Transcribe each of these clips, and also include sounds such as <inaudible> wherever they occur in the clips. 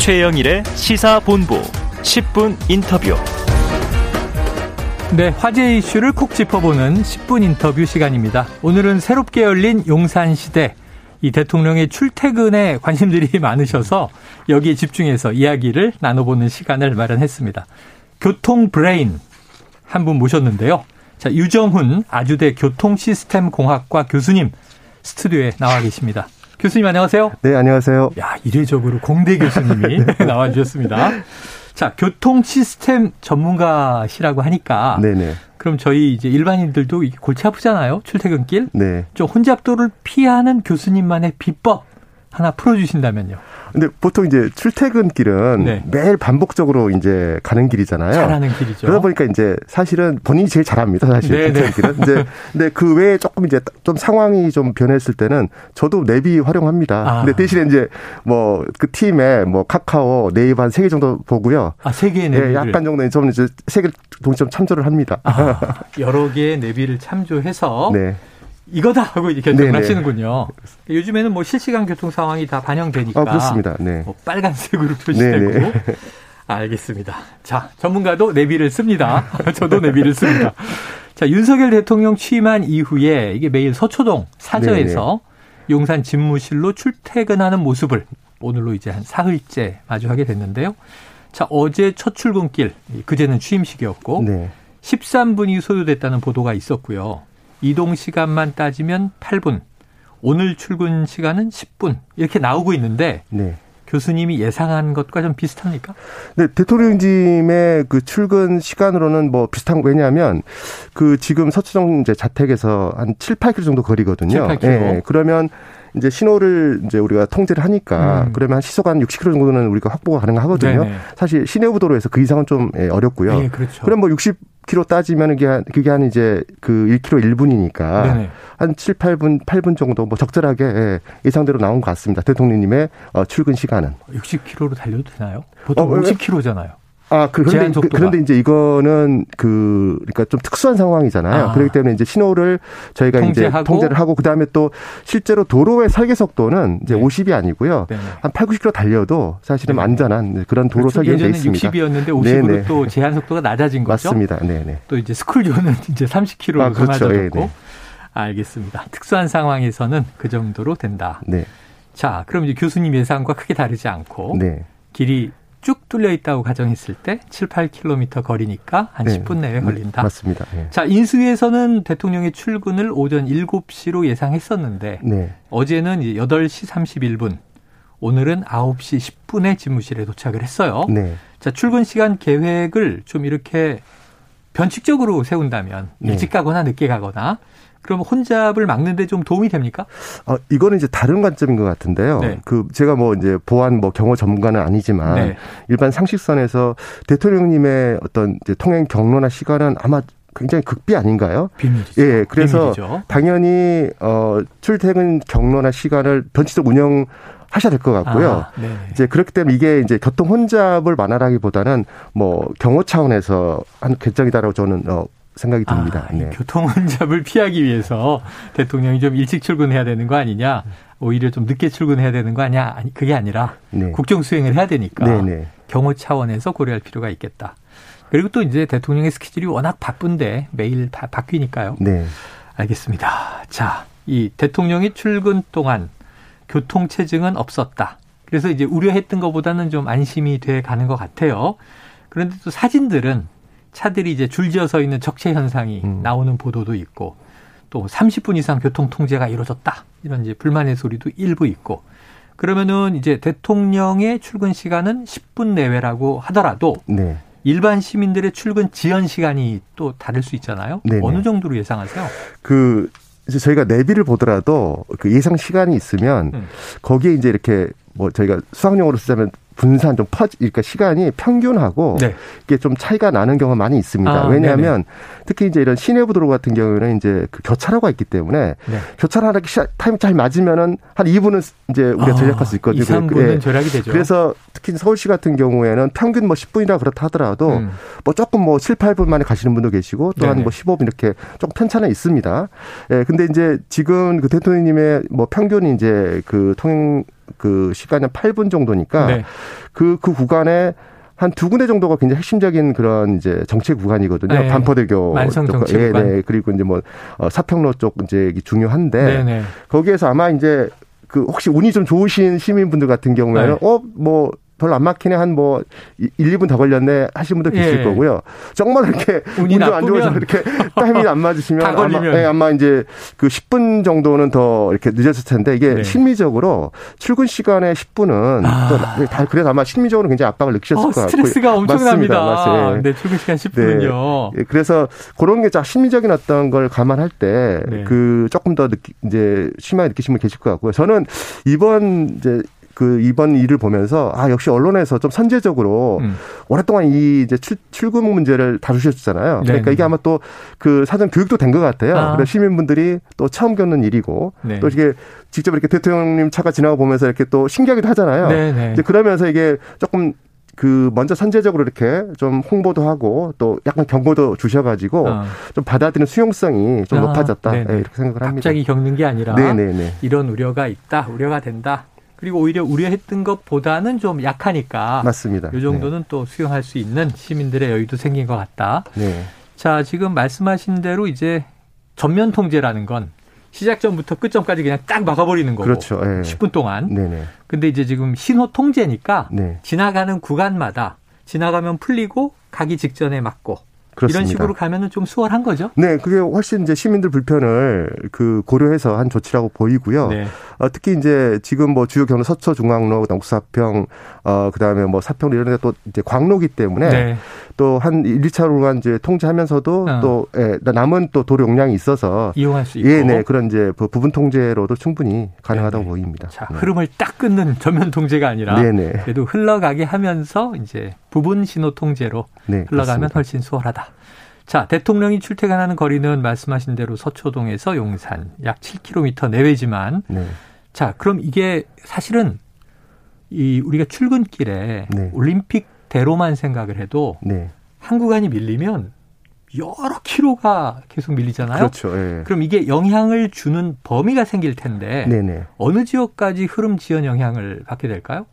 최영일의 시사본부 10분 인터뷰. 네, 화제 이슈를 콕 짚어보는 10분 인터뷰 시간입니다. 오늘은 새롭게 열린 용산시대. 이 대통령의 출퇴근에 관심들이 <laughs> 많으셔서 여기에 집중해서 이야기를 나눠보는 시간을 마련했습니다. 교통 브레인 한 분 모셨는데요. 자, 유정훈 아주대 교통시스템공학과 교수님 스튜디오에 나와 계십니다. 교수님 안녕하세요. 네, 안녕하세요. 야, 이례적으로 공대 교수님이 <laughs> 나와 주셨습니다. 자, 교통 시스템 전문가시라고 하니까 네네. 그럼 저희 이제 일반인들도 골치 아프잖아요. 출퇴근길. 네. 좀 혼잡도를 피하는 교수님만의 비법 하나 풀어주신다면요. 근데 보통 이제 출퇴근길은 네. 매일 반복적으로 이제 가는 길이잖아요. 잘하는 길이죠. 그러다 보니까 이제 사실은 본인이 제일 잘합니다. 사실 네, 네. 출퇴근길은. 이제 근데 그 외에 조금 이제 좀 상황이 좀 변했을 때는 저도 내비 활용합니다. 아. 근데 대신에 이제 뭐 그 팀에 뭐 카카오, 네이버 한 세 개 정도 보고요. 아, 세 개의 내비. 네, 약간 정도 좀 이제 세 개 동시에 참조를 합니다. 아, 여러 개의 내비를 참조해서 <laughs> 네. 이거다 하고 이제 결정을 네네. 하시는군요. 요즘에는 뭐 실시간 교통 상황이 다 반영되니까. 아, 그렇습니다. 네. 뭐 빨간색으로 표시되고. 네네. <laughs> 알겠습니다. 자, 전문가도 내비를 씁니다. <laughs> 저도 내비를 씁니다. 자, 윤석열 대통령 취임한 이후에 이게 매일 서초동 사저에서 네네. 용산 집무실로 출퇴근하는 모습을 오늘로 이제 한 사흘째 마주하게 됐는데요. 자, 어제 첫 출근길, 그제는 취임식이었고 네. 13분이 소요됐다는 보도가 있었고요. 이동 시간만 따지면 8분, 오늘 출근 시간은 10분 이렇게 나오고 있는데 네. 교수님이 예상한 것과 좀 비슷합니까? 네, 대통령님의 그 출근 시간으로는 뭐 비슷한 왜냐하면 그 지금 서초동 이제 자택에서 한 7, 8km 정도 거리거든요. 7, 8km. 예, 그러면 이제 신호를 이제 우리가 통제를 하니까 음. 그러면 시속 한 60km 정도는 우리가 확보가 가능하거든요. 네네. 사실 시내부도로에서 그 이상은 좀 예, 어렵고요. 네, 그렇죠. 그럼 뭐 60km 따지면 그게 한, 그게 한 이제 그 1km 1분이니까 네네. 한 7, 8분, 8분 정도 뭐 적절하게 예, 예상대로 나온 것 같습니다. 대통령님의 어, 출근 시간은. 60km로 달려도 되나요? 보통 어, 50km잖아요. 아, 그, 그런데, 그, 그런데 이제 이거는 그, 그러니까 좀 특수한 상황이잖아요. 아. 그렇기 때문에 이제 신호를 저희가 통제하고. 이제 통제를 하고, 그 다음에 또 실제로 도로의 설계 속도는 이제 네. 50이 아니고요. 네. 한 8, 90km 달려도 사실은 네. 안전한 그런 도로 그렇죠. 설계가 되어 있습니다. 60이었는데 50으로 네네. 또 제한 속도가 낮아진 거죠. 맞습니다. 네네. 또 이제 스쿨존은 <laughs> 이제 30km로 아, 그렇죠. 낮아졌고. 네, 알겠습니다. 특수한 상황에서는 그 정도로 된다. 네. 자, 그럼 이제 교수님 예상과 크게 다르지 않고 네. 길이 쭉 뚫려 있다고 가정했을 때 7, 8km 거리니까 한 네. 10분 내에 걸린다. 맞습니다. 네. 자, 인수위에서는 대통령의 출근을 오전 7시로 예상했었는데 네. 어제는 8시 31분, 오늘은 9시 10분에 집무실에 도착을 했어요. 네. 자, 출근 시간 계획을 좀 이렇게 변칙적으로 세운다면 네. 일찍 가거나 늦게 가거나 그럼 혼잡을 막는데 좀 도움이 됩니까? 어, 이거는 이제 다른 관점인 것 같은데요. 네. 그 제가 뭐 이제 보안 뭐 경호 전문가는 아니지만 네. 일반 상식선에서 대통령님의 어떤 이제 통행 경로나 시간은 아마 굉장히 극비 아닌가요? 비밀이죠. 예, 그래서 비밀이죠. 당연히 어 출퇴근 경로나 시간을 변칙적 운영 하셔야 될 것 같고요. 아, 네. 이제 그렇기 때문에 이게 이제 교통 혼잡을 완화하기보다는 뭐 경호 차원에서 한 결정이다라고 저는 어 생각이 듭니다. 아, 네. 교통 혼잡을 피하기 위해서 대통령이 좀 일찍 출근해야 되는 거 아니냐, 오히려 좀 늦게 출근해야 되는 거 아니야? 아니 그게 아니라 네. 국정 수행을 해야 되니까 네네. 네. 경호 차원에서 고려할 필요가 있겠다. 그리고 또 이제 대통령의 스케줄이 워낙 바쁜데 매일 바, 바뀌니까요. 네. 알겠습니다. 자, 이 대통령이 출근 동안 교통 체증은 없었다. 그래서 이제 우려했던 것보다는 좀 안심이 돼 가는 것 같아요. 그런데 또 사진들은 차들이 이제 줄지어 서 있는 적체 현상이 음. 나오는 보도도 있고 또 30분 이상 교통 통제가 이루어졌다. 이런 이제 불만의 소리도 일부 있고 그러면은 이제 대통령의 출근 시간은 10분 내외라고 하더라도 네. 일반 시민들의 출근 지연 시간이 또 다를 수 있잖아요. 네네. 어느 정도로 예상하세요? 그 이제 저희가 내비를 보더라도 그 예상 시간이 있으면 음. 거기에 이제 이렇게 뭐 저희가 수학용어로 쓰자면 분산 좀 퍼지 그러니까 시간이 평균하고 네. 이게 좀 차이가 나는 경우가 많이 있습니다. 아, 왜냐하면 네네. 특히 이제 이런 시내부 도로 같은 경우에는 이제 그 교차로가 있기 때문에 네. 교차로하기 타임 잘 맞으면은 한 2분은 이제 우리가 아, 절약할 수 있거든요. 2, 3분은 네. 절약이 되죠. 그래서 특히 서울시 같은 경우에는 평균 뭐 10분이라 그렇다 하더라도 음. 뭐 조금 뭐 7, 8분 만에 가시는 분도 계시고 또한 뭐 15분 이렇게 좀 편차는 있습니다. 예, 근데 이제 지금 그 대통령님의 뭐 평균 이제 그 통행 그 시간이 한 8분 정도니까 네. 그, 그 구간에 한 두 군데 정도가 굉장히 핵심적인 그런 이제 정체 구간이거든요. 네. 반포대교 만성 정체 예, 구간. 네. 그리고 이제 뭐 어, 사평로 쪽 이제 중요한데 네네. 네. 거기에서 아마 이제 그 혹시 운이 좀 좋으신 시민분들 같은 경우에는 네. 어뭐 별로 안 막히네 한 뭐 1, 2분 더 걸렸네 하신 분들 계실 예. 거고요. 정말 이렇게 운이 안 좋아서 이렇게 <laughs> 타이밍이 안 맞으시면 아마, 네, 아마 이제 그 10분 정도는 더 이렇게 늦었을 텐데 이게 네. 심리적으로 출근 시간에 10분은 아. 또다 그래서 아마 심리적으로 굉장히 압박을 느끼셨을 어, 것 같고 스트레스가 엄청납니다. 맞습니다. 네, 출근 시간 10분은요. 네. 그래서 그런 게 심리적인 어떤 걸 감안할 때그 네. 조금 더 느끼, 이제 심하게 느끼시는 분 계실 것 같고요. 저는 이번 이제 그 이번 일을 보면서 아 역시 언론에서 좀 선제적으로 음. 오랫동안 이 이제 출, 출근 문제를 다루셨잖아요. 그러니까 네 이게 아마 또 그 사전 교육도 된 것 같아요. 아. 그래서 시민분들이 또 처음 겪는 일이고 네. 또 이게 직접 이렇게 대통령님 차가 지나고 보면서 이렇게 또 신기하기도 하잖아요. 네네. 이제 그러면서 이게 조금 그 먼저 선제적으로 이렇게 좀 홍보도 하고 또 약간 경고도 주셔가지고 어. 좀 받아들이는 수용성이 좀 아, 높아졌다 네, 이렇게 생각을 합니다. 갑자기 겪는 게 아니라 네네네. 이런 우려가 있다, 우려가 된다. 그리고 오히려 우려했던 것보다는 좀 약하니까 맞습니다. 이 정도는 네. 또 수용할 수 있는 시민들의 여유도 생긴 것 같다. 네. 자, 지금 말씀하신 대로 이제 전면 통제라는 건 시작 전부터 끝점까지 그냥 딱 막아버리는 거고. 그렇죠. 네. 10분 동안. 네네. 근데 이제 지금 신호 통제니까 네. 지나가는 구간마다 지나가면 풀리고 가기 직전에 막고 그렇습니다. 이런 식으로 가면은 좀 수월한 거죠? 네, 그게 훨씬 이제 시민들 불편을 그 고려해서 한 조치라고 보이고요. 네. 어, 특히 이제 지금 뭐 주요 경로 서초 중앙로, 옥사평, 어 그다음에 뭐 사평 이런 데 또 이제 광로기 때문에 네. 또 한 1, 2차로가 이제 통제하면서도 어. 또 예, 남은 또 도로 용량이 있어서 이용할 수 있고 예, 네. 그런 이제 그 부분 통제로도 충분히 가능하다고 네네. 보입니다. 자, 네. 흐름을 딱 끊는 전면 통제가 아니라 네네. 그래도 흘러가게 하면서 이제 부분 신호 통제로 네, 흘러가면 그렇습니다. 훨씬 수월하다. 자, 대통령이 출퇴근하는 거리는 말씀하신 대로 서초동에서 용산 약 7km 내외지만 네. 자, 그럼 이게 사실은 이 우리가 출근길에 네. 올림픽 대로만 생각을 해도 네. 한 구간이 밀리면 여러 킬로가 계속 밀리잖아요. 그렇죠. 예. 그럼 이게 영향을 주는 범위가 생길 텐데 네네. 어느 지역까지 흐름 지연 영향을 받게 될까요?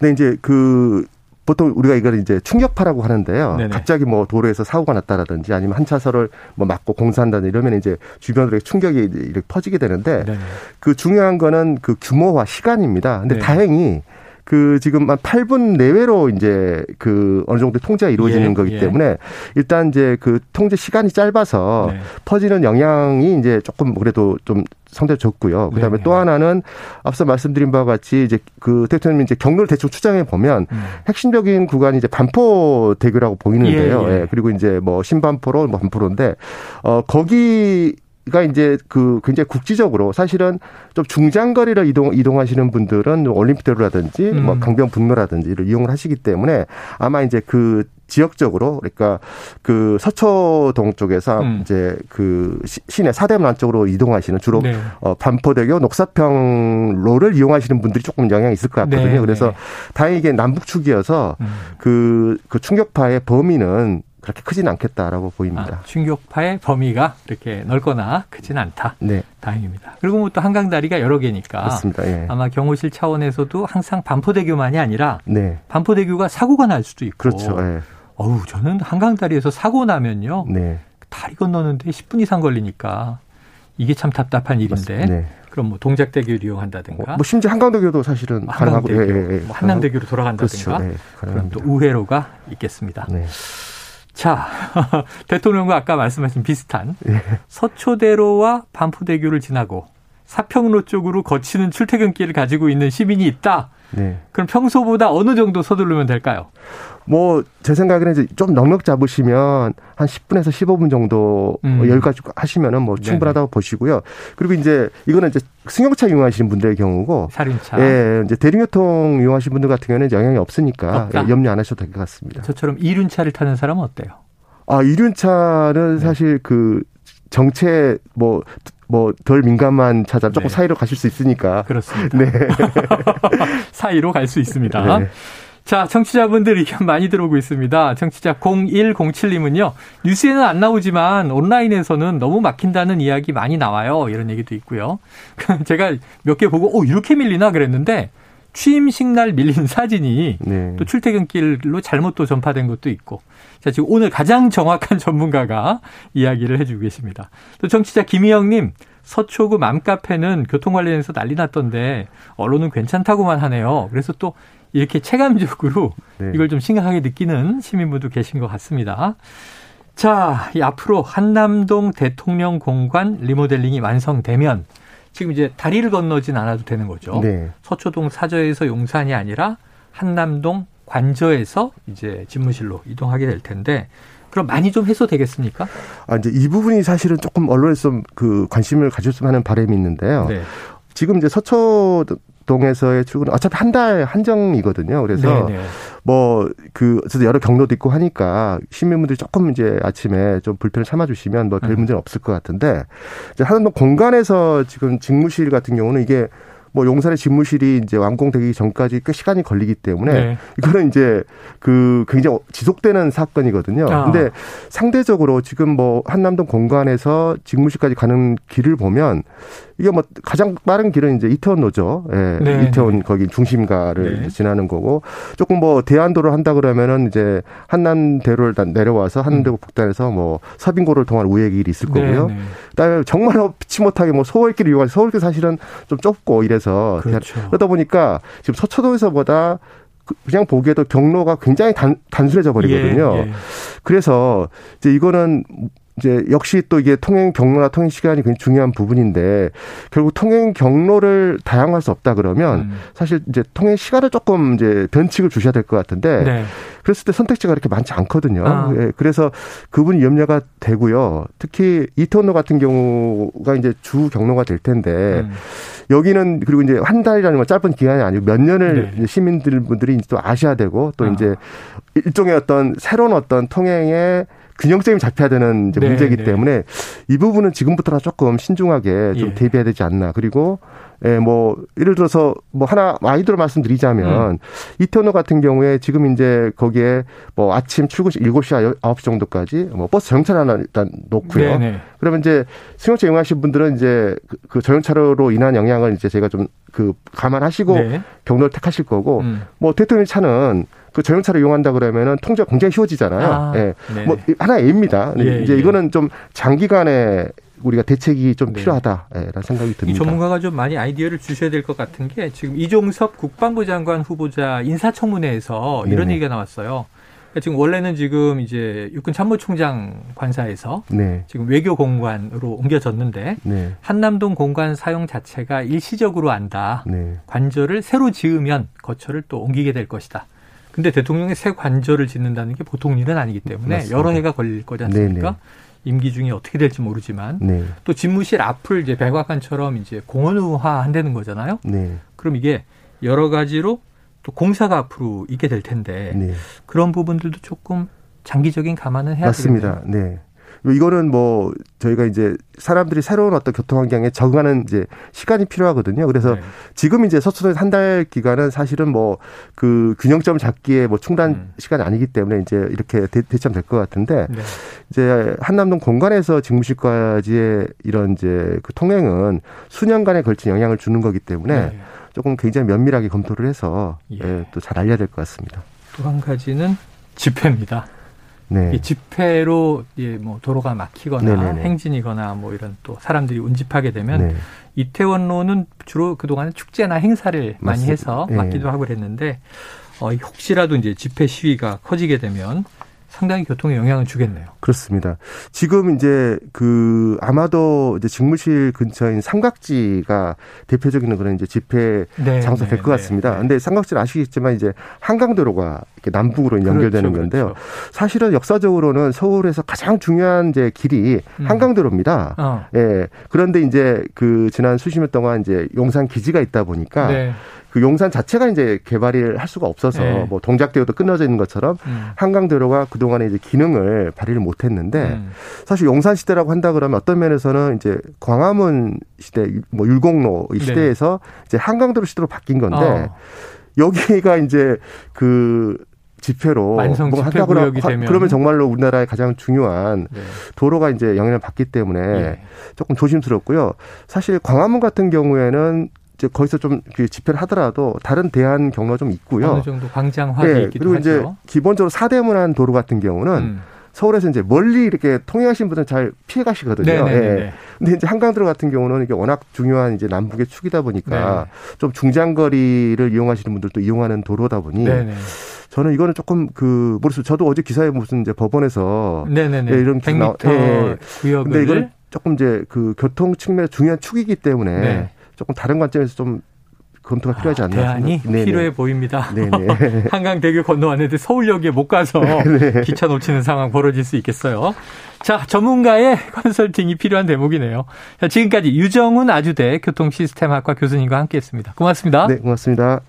네, 이제 그 보통 우리가 이걸 이제 충격파라고 하는데요. 네네. 갑자기 뭐 도로에서 사고가 났다라든지 아니면 한 차선을 뭐 막고 공사한다든지 이러면 이제 주변으로 충격이 이렇게 퍼지게 되는데 네네. 그 중요한 거는 그 규모와 시간입니다. 근데 네. 다행히 그 지금 한 8분 내외로 이제 그 어느 정도 통제가 이루어지는 예, 거기 예. 때문에 일단 이제 그 통제 시간이 짧아서 네. 퍼지는 영향이 이제 조금 그래도 좀 상당히 적고요. 그다음에 네. 또 하나는 앞서 말씀드린 바와 같이 이제 그 대통령이 이제 경로를 대충 추정해 보면 음. 핵심적인 구간이 이제 반포 대교라고 보이는데요. 예, 예. 예, 그리고 이제 뭐 신반포로 뭐 반포로인데 어 거기 가 이제 그 굉장히 국지적으로 사실은 좀 중장거리를 이동 이동하시는 분들은 올림픽대로라든지 음. 뭐 강변북로라든지 이를 이용을 하시기 때문에 아마 이제 그 지역적으로 그러니까 그 서초동 쪽에서 음. 이제 그 시내 사대문 쪽으로 이동하시는 주로 네. 어 반포대교 녹사평로를 이용하시는 분들이 조금 영향이 있을 것 같거든요. 네. 그래서 네. 다행히 이게 남북 축이어서 음. 그, 그 충격파의 범위는 그렇게 크지는 않겠다라고 보입니다. 아, 충격파의 범위가 그렇게 넓거나 크지는 않다. 네. 다행입니다. 그리고 뭐 또 한강 다리가 여러 개니까. 그렇습니다. 예. 아마 경호실 차원에서도 항상 반포대교만이 아니라 네. 반포대교가 사고가 날 수도 있고. 그렇죠. 예. 어우, 저는 한강 다리에서 사고 나면요. 네. 다리 건너는데 10분 이상 걸리니까 이게 참 답답한 일인데. 네. 그럼 뭐 동작대교를 이용한다든가. 뭐 심지어 한강대교도 사실은 한강대교, 가능하고, 예, 예, 예. 뭐 한남대교로 돌아간다든가. 그렇죠. 예, 그럼 또 우회로가 있겠습니다. 네. 자, <laughs> 대통령과 아까 말씀하신 비슷한 예. 서초대로와 반포대교를 지나고 사평로 쪽으로 거치는 출퇴근길을 가지고 있는 시민이 있다. 네. 그럼 평소보다 어느 정도 서두르면 될까요? 뭐, 제 생각에는 이제 좀 넉넉 잡으시면 한 10분에서 15분 정도 음. 여기까지 하시면은 뭐 충분하다고 네네. 보시고요. 그리고 이제 이거는 이제 승용차 이용하시는 분들의 경우고. 살인차. 예, 이제 대중교통 이용하시는 분들 같은 경우는 영향이 없으니까 예, 염려 안 하셔도 될 것 같습니다. 저처럼 이륜차를 타는 사람은 어때요? 아, 이륜차는 네. 사실 그 정체 뭐, 뭐, 덜 민감한 차자 조금 네. 사이로 가실 수 있으니까. 그렇습니다. 네. <laughs> 사이로 갈 수 있습니다. 네. 자, 청취자분들 의견 <laughs> 많이 들어오고 있습니다. 청취자 0107님은요, 뉴스에는 안 나오지만 온라인에서는 너무 막힌다는 이야기 많이 나와요. 이런 얘기도 있고요. <laughs> 제가 몇 개 보고, 오, 이렇게 밀리나? 그랬는데, 취임식 날 밀린 사진이 네. 또 출퇴근길로 잘못 또 전파된 것도 있고. 자, 지금 오늘 가장 정확한 <laughs> 전문가가 이야기를 해주고 계십니다. 또 정치자 김희영님, 서초구 맘카페는 교통 관련해서 난리 났던데 언론은 괜찮다고만 하네요. 그래서 또 이렇게 체감적으로 네. 이걸 좀 심각하게 느끼는 시민분도 계신 것 같습니다. 자, 이 앞으로 한남동 대통령 공관 리모델링이 완성되면 지금 이제 다리를 건너진 않아도 되는 거죠. 네. 서초동 사저에서 용산이 아니라 한남동 관저에서 이제 집무실로 이동하게 될 텐데 그럼 많이 좀 해소되겠습니까? 아, 이제 이 부분이 사실은 조금 언론에서 좀그 관심을 가졌으면 하는 바람이 있는데요. 네. 지금 이제 서초 동에서의 출근 어차피 한 달 한정이거든요. 그래서 뭐그 그래서 여러 경로도 있고 하니까 시민분들이 조금 이제 아침에 좀 불편을 참아 주시면 뭐별 음. 문제는 없을 것 같은데 이제 한번 공간에서 지금 직무실 같은 경우는 이게 뭐 용산의 집무실이 이제 완공되기 전까지 꽤 시간이 걸리기 때문에 네. 이거는 이제 그 굉장히 지속되는 사건이거든요. 아. 근데 상대적으로 지금 뭐 한남동 공간에서 직무실까지 가는 길을 보면 이게 뭐 가장 빠른 길은 이제 이태원로죠. 예. 네. 이태원 거기 중심가를 네. 지나는 거고 조금 뭐 대안도를 한다 그러면은 이제 한남대로를 내려와서 한남대로 음. 북단에서 뭐 서빙고를 통한 우회 길이 있을 네, 거고요. 네. 그다음에 정말 피치 못하게 뭐 서울길을 이용한 서울길 사실은 좀 좁고 이래서 그렇죠. 그러다 보니까 지금 서초동에서보다 그 그냥 보기에도 경로가 굉장히 단, 단순해져 버리거든요. 예, 예. 그래서 이제 이거는 이제 역시 또 이게 통행 경로나 통행 시간이 굉장히 중요한 부분인데 결국 통행 경로를 다양화할 수 없다 그러면 음. 사실 이제 통행 시간을 조금 이제 변칙을 주셔야 될 것 같은데 네. 그랬을 때 선택지가 그렇게 많지 않거든요. 아. 예, 그래서 그분이 염려가 되고요. 특히 이터너 같은 경우가 이제 주 경로가 될 텐데 음. 여기는 그리고 이제 한 달이라는 건 짧은 기간이 아니고 몇 년을 네. 시민들 분들이 또 아셔야 되고 또 아. 이제 일종의 어떤 새로운 어떤 통행의 균형점이 잡혀야 되는 이제 네, 문제이기 네. 때문에 이 부분은 지금부터라 조금 신중하게 좀 예. 대비해야 되지 않나. 그리고 예, 뭐 예를 들어서 뭐 하나 아이디어를 말씀드리자면 음. 이터너 같은 경우에 지금 이제 거기에 뭐 아침 출근 시 7시 9시 정도까지 뭐 버스 정차를 하나 일단 놓고요. 네네. 네. 그러면 이제 승용차 이용하신 분들은 이제 그, 그 전용차로 인한 영향을 이제 제가 좀 그 감안하시고 네. 경로를 택하실 거고 음. 뭐 대통령 차는 그 전용차를 이용한다 그러면은 통제가 굉장히 쉬워지잖아요. 아, 예. 네. 뭐 하나의 예입니다. 예, 이제 예. 이거는 좀 장기간에 우리가 대책이 좀 네. 필요하다라는 생각이 듭니다. 이 전문가가 좀 많이 아이디어를 주셔야 될 것 같은 게 지금 이종섭 국방부 장관 후보자 인사청문회에서 이런 네네. 얘기가 나왔어요. 그러니까 지금 원래는 지금 이제 육군 참모총장 관사에서 네. 지금 외교 공관으로 옮겨졌는데 네. 한남동 공관 사용 자체가 일시적으로 한다. 네. 관절을 새로 지으면 거처를 또 옮기게 될 것이다. 근데 대통령의 새 관절을 짓는다는 게 보통 일은 아니기 때문에 맞습니다. 여러 해가 걸릴 거지 않습니까? 네네. 임기 중에 어떻게 될지 모르지만 네. 또 집무실 앞을 이제 백악관처럼 이제 공원화 한다는 거잖아요. 네. 그럼 이게 여러 가지로 또 공사가 앞으로 있게 될 텐데 네. 그런 부분들도 조금 장기적인 감안을 해야 맞습니다. 되겠네요. 네. 이거는 뭐 저희가 이제 사람들이 새로운 어떤 교통 환경에 적응하는 이제 시간이 필요하거든요. 그래서 네. 지금 이제 서초동 한달 기간은 사실은 뭐 그 균형점 잡기에 뭐 충분한 음. 시간이 아니기 때문에 이제 이렇게 대, 대처될 것 같은데 네. 이제 한남동 공간에서 직무실까지의 이런 이제 그 통행은 수년간에 걸친 영향을 주는 거기 때문에 네. 조금 굉장히 면밀하게 검토를 해서 예. 예, 또잘 알려야 될 것 같습니다. 또 한 가지는 집회입니다. 네. 집회로 예, 뭐 도로가 막히거나 네네네. 행진이거나 뭐 이런 또 사람들이 운집하게 되면 네. 이태원로는 주로 그동안 축제나 행사를 맞습니다. 많이 해서 막기도 네. 하고 그랬는데 어, 혹시라도 이제 집회 시위가 커지게 되면 상당히 교통에 영향을 주겠네요. 그렇습니다. 지금 이제 그 아마도 이제 직무실 근처인 삼각지가 대표적인 그런 이제 집회 네, 장소 될것 네, 같습니다. 네, 근데 삼각지는 아시겠지만 이제 한강도로가 이렇게 남북으로 그렇죠, 연결되는 그렇죠, 건데요. 그렇죠. 사실은 역사적으로는 서울에서 가장 중요한 이제 길이 음. 한강도로입니다. 어. 예. 그런데 이제 그 지난 수십 년 동안 이제 용산 기지가 있다 보니까 네. 그 용산 자체가 이제 개발을 할 수가 없어서 네. 뭐 동작대로도 끊어져 있는 것처럼 음. 한강대로가 그동안에 이제 기능을 발휘를 못 했는데 음. 사실 용산 시대라고 한다 그러면 어떤 면에서는 이제 광화문 시대 뭐 율곡로 이 네. 시대에서 네. 이제 한강대로 시대로 바뀐 건데 어. 여기가 이제 그 집회로 구역이 되면 그러면 정말로 우리나라의 가장 중요한 네. 도로가 이제 영향을 받기 때문에 네. 조금 조심스럽고요. 사실 광화문 같은 경우에는 이제 거기서 좀그 집회를 하더라도 다른 대안 경로가 좀 있고요. 어느 정도 광장화돼 네, 있기도 그리고 하죠. 이제 기본적으로 사대문안 도로 같은 경우는 음. 서울에서 이제 멀리 이렇게 통행하신 분들은 잘 피해 가시거든요. 네. 네, 네, 네. 근데 이제 한강도로 같은 경우는 이게 워낙 중요한 이제 남북의 축이다 보니까 네. 좀 중장거리를 이용하시는 분들도 이용하는 도로다 보니 네네. 저는 이거는 조금 그 모르겠어요. 저도 어제 기사에 무슨 이제 법원에서 네네네. 예, 이런 100m 예. 구역을 근데 이건 조금 이제 그 교통 측면에 중요한 축이기 때문에 네. 조금 다른 관점에서 좀 검토가 필요하지 않나. 대안이 네네. 필요해 보입니다. <laughs> 한강대교 건너왔는데 서울역에 못 가서 <laughs> 네. 기차 놓치는 상황 벌어질 수 있겠어요. 자, 전문가의 <laughs> 컨설팅이 필요한 대목이네요. 자, 지금까지 유정훈 아주대 교통시스템학과 교수님과 함께했습니다. 고맙습니다. 네, 고맙습니다.